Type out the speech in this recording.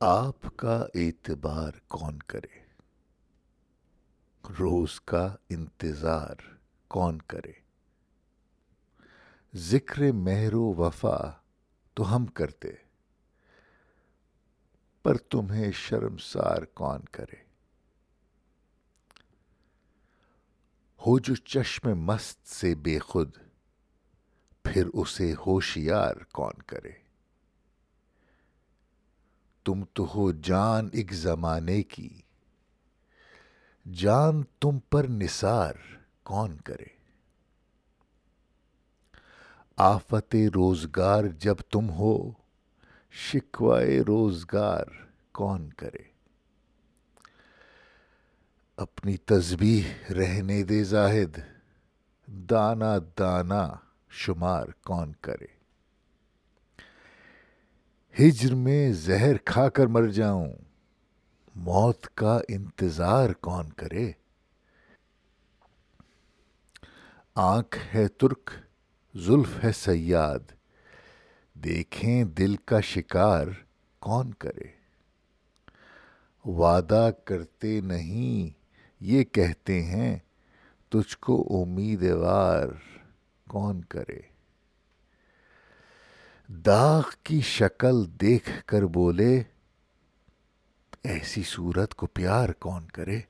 آپ کا اعتبار کون کرے؟ روز کا انتظار کون کرے؟ ذکر مہر و وفا تو ہم کرتے، پر تمہیں شرمسار کون کرے؟ ہو جو چشم مست سے بے خود، پھر اسے ہوشیار کون کرے؟ تم تو ہو جان ایک زمانے کی۔ جان تم پر نثار کون کرے۔ آفت روزگار جب تم ہو، شکوہ روزگار کون کرے۔ اپنی تسبیح رہنے دے زاہد دانہ دانہ شمار کون کرے۔ ہجر میں زہر کھا کر مر جاؤں۔ موت کا انتظار کون کرے؟ آنکھ ہے ترک، زلف ہے صیاد دیکھیں دل کا شکار کون کرے؟ وعدہ کرتے نہیں، یہ کہتے ہیں، تجھ کو امیدوار کون کرے؟ داغ کی شکل دیکھ کر بولے ایسی صورت کو پیار کون کرے؟